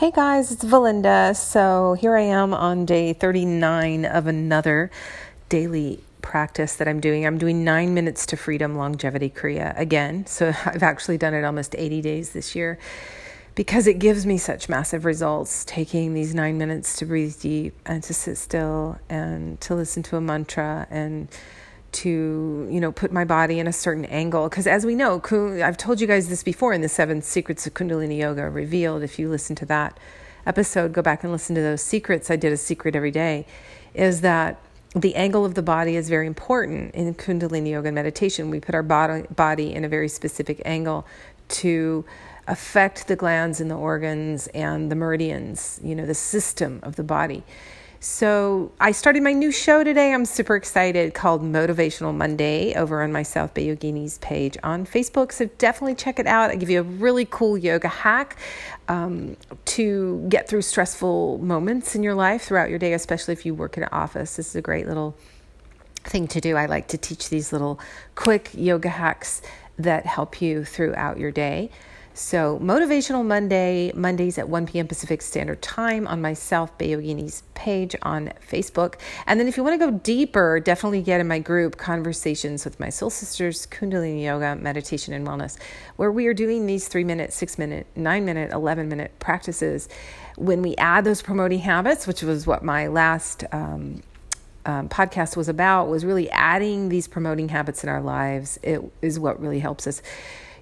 Hey guys, it's Valinda. So here I am on day 39 of another daily practice that I'm doing. I'm doing nine minutes to freedom longevity Kriya again. So I've actually done it almost 80 days this year because it gives me such massive results taking these nine minutes to breathe deep and to sit still and to listen to a mantra and to you know put my body in a certain angle. Because as we know i've told you guys this before in the seven secrets of kundalini yoga revealed. If you listen to that episode go back and listen to those secrets. I did a secret every day is that the angle of the body is very important in kundalini yoga and meditation. We put our body, body in a very specific angle to affect the glands and the organs and the meridians you know the system of the body so I started my new show today. I'm super excited called Motivational Monday over on my South Bay Yoginis page on Facebook. So definitely check it out. I give you a really cool yoga hack um, to get through stressful moments in your life throughout your day, especially if you work in an office. This is a great little thing to do. I like to teach these little quick yoga hacks that help you throughout your day. So, Motivational Monday, Mondays at 1 p.m. Pacific Standard Time on myself, South Bay Yoginis page on Facebook. And then, if you want to go deeper, definitely get in my group, Conversations with My Soul Sisters, Kundalini Yoga, Meditation, and Wellness, where we are doing these three minute, six minute, nine minute, 11 minute practices. When we add those promoting habits, which was what my last um, um, podcast was about, was really adding these promoting habits in our lives. It is what really helps us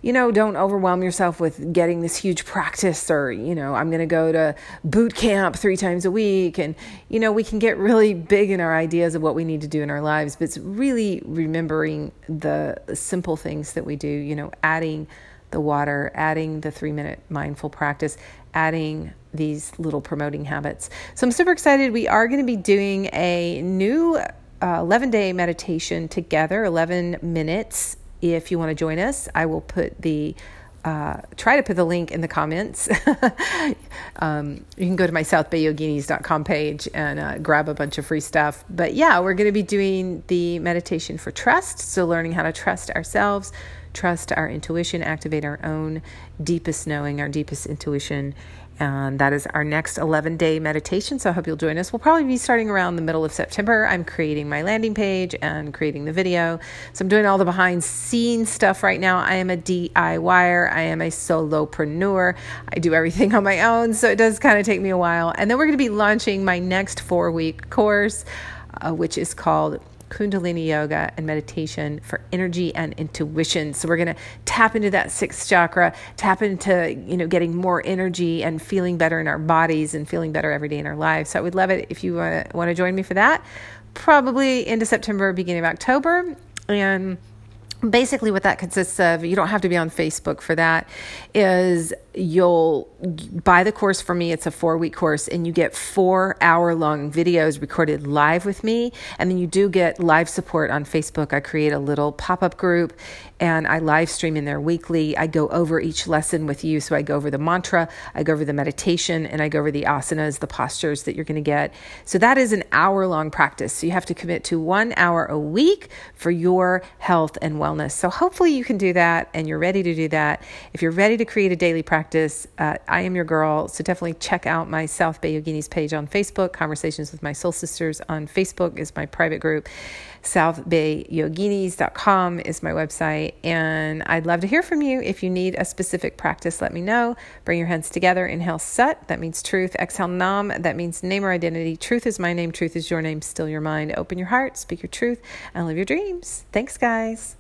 you know, don't overwhelm yourself with getting this huge practice or, you know, I'm going to go to boot camp three times a week. And, you know, we can get really big in our ideas of what we need to do in our lives, but it's really remembering the simple things that we do, you know, adding the water, adding the three minute mindful practice, adding these little promoting habits. So I'm super excited. We are going to be doing a new uh, 11 day meditation together, 11 minutes if you want to join us, I will put the uh, try to put the link in the comments. um, you can go to my southbayyoginis.com page and uh, grab a bunch of free stuff. But yeah, we're going to be doing the meditation for trust. So, learning how to trust ourselves, trust our intuition, activate our own deepest knowing, our deepest intuition, and that is our next 11 day meditation. So I hope you'll join us. We'll probably be starting around the middle of September. I'm creating my landing page and creating the video. So I'm doing all the behind scenes stuff right now. I am a DIYer, I am a solopreneur. I do everything on my own. So it does kind of take me a while. And then we're going to be launching my next four week course, uh, which is called Kundalini yoga and meditation for energy and intuition. So we're going to tap into that sixth chakra, tap into, you know, getting more energy and feeling better in our bodies and feeling better every day in our lives. So I would love it if you want to, join me for that. Probably into September, beginning of October. And basically what that consists of you don't have to be on facebook for that is you'll buy the course for me. It's a four week course and you get four hour long videos recorded live with me. And then you do get live support on facebook. I create a little pop-up group and i live stream in there weekly. I go over each lesson with you. So i go over the mantra i go over the meditation and i go over the asanas the postures that you're going to get. So that is an hour long practice. So you have to commit to one hour a week for your health and wellness so hopefully you can do that and you're ready to do that if you're ready to create a daily practice. Uh, I am your girl. So definitely check out my South Bay Yoginis page on Facebook. Conversations with My Soul Sisters on Facebook is my private group. SouthBayYoginis.com is my website. And I'd love to hear from you. If you need a specific practice, let me know. Bring your hands together. Inhale, Sat. That means truth. Exhale, Nam. That means name or identity. Truth is my name. Truth is your name. Still your mind. Open your heart. Speak your truth and live your dreams. Thanks, guys.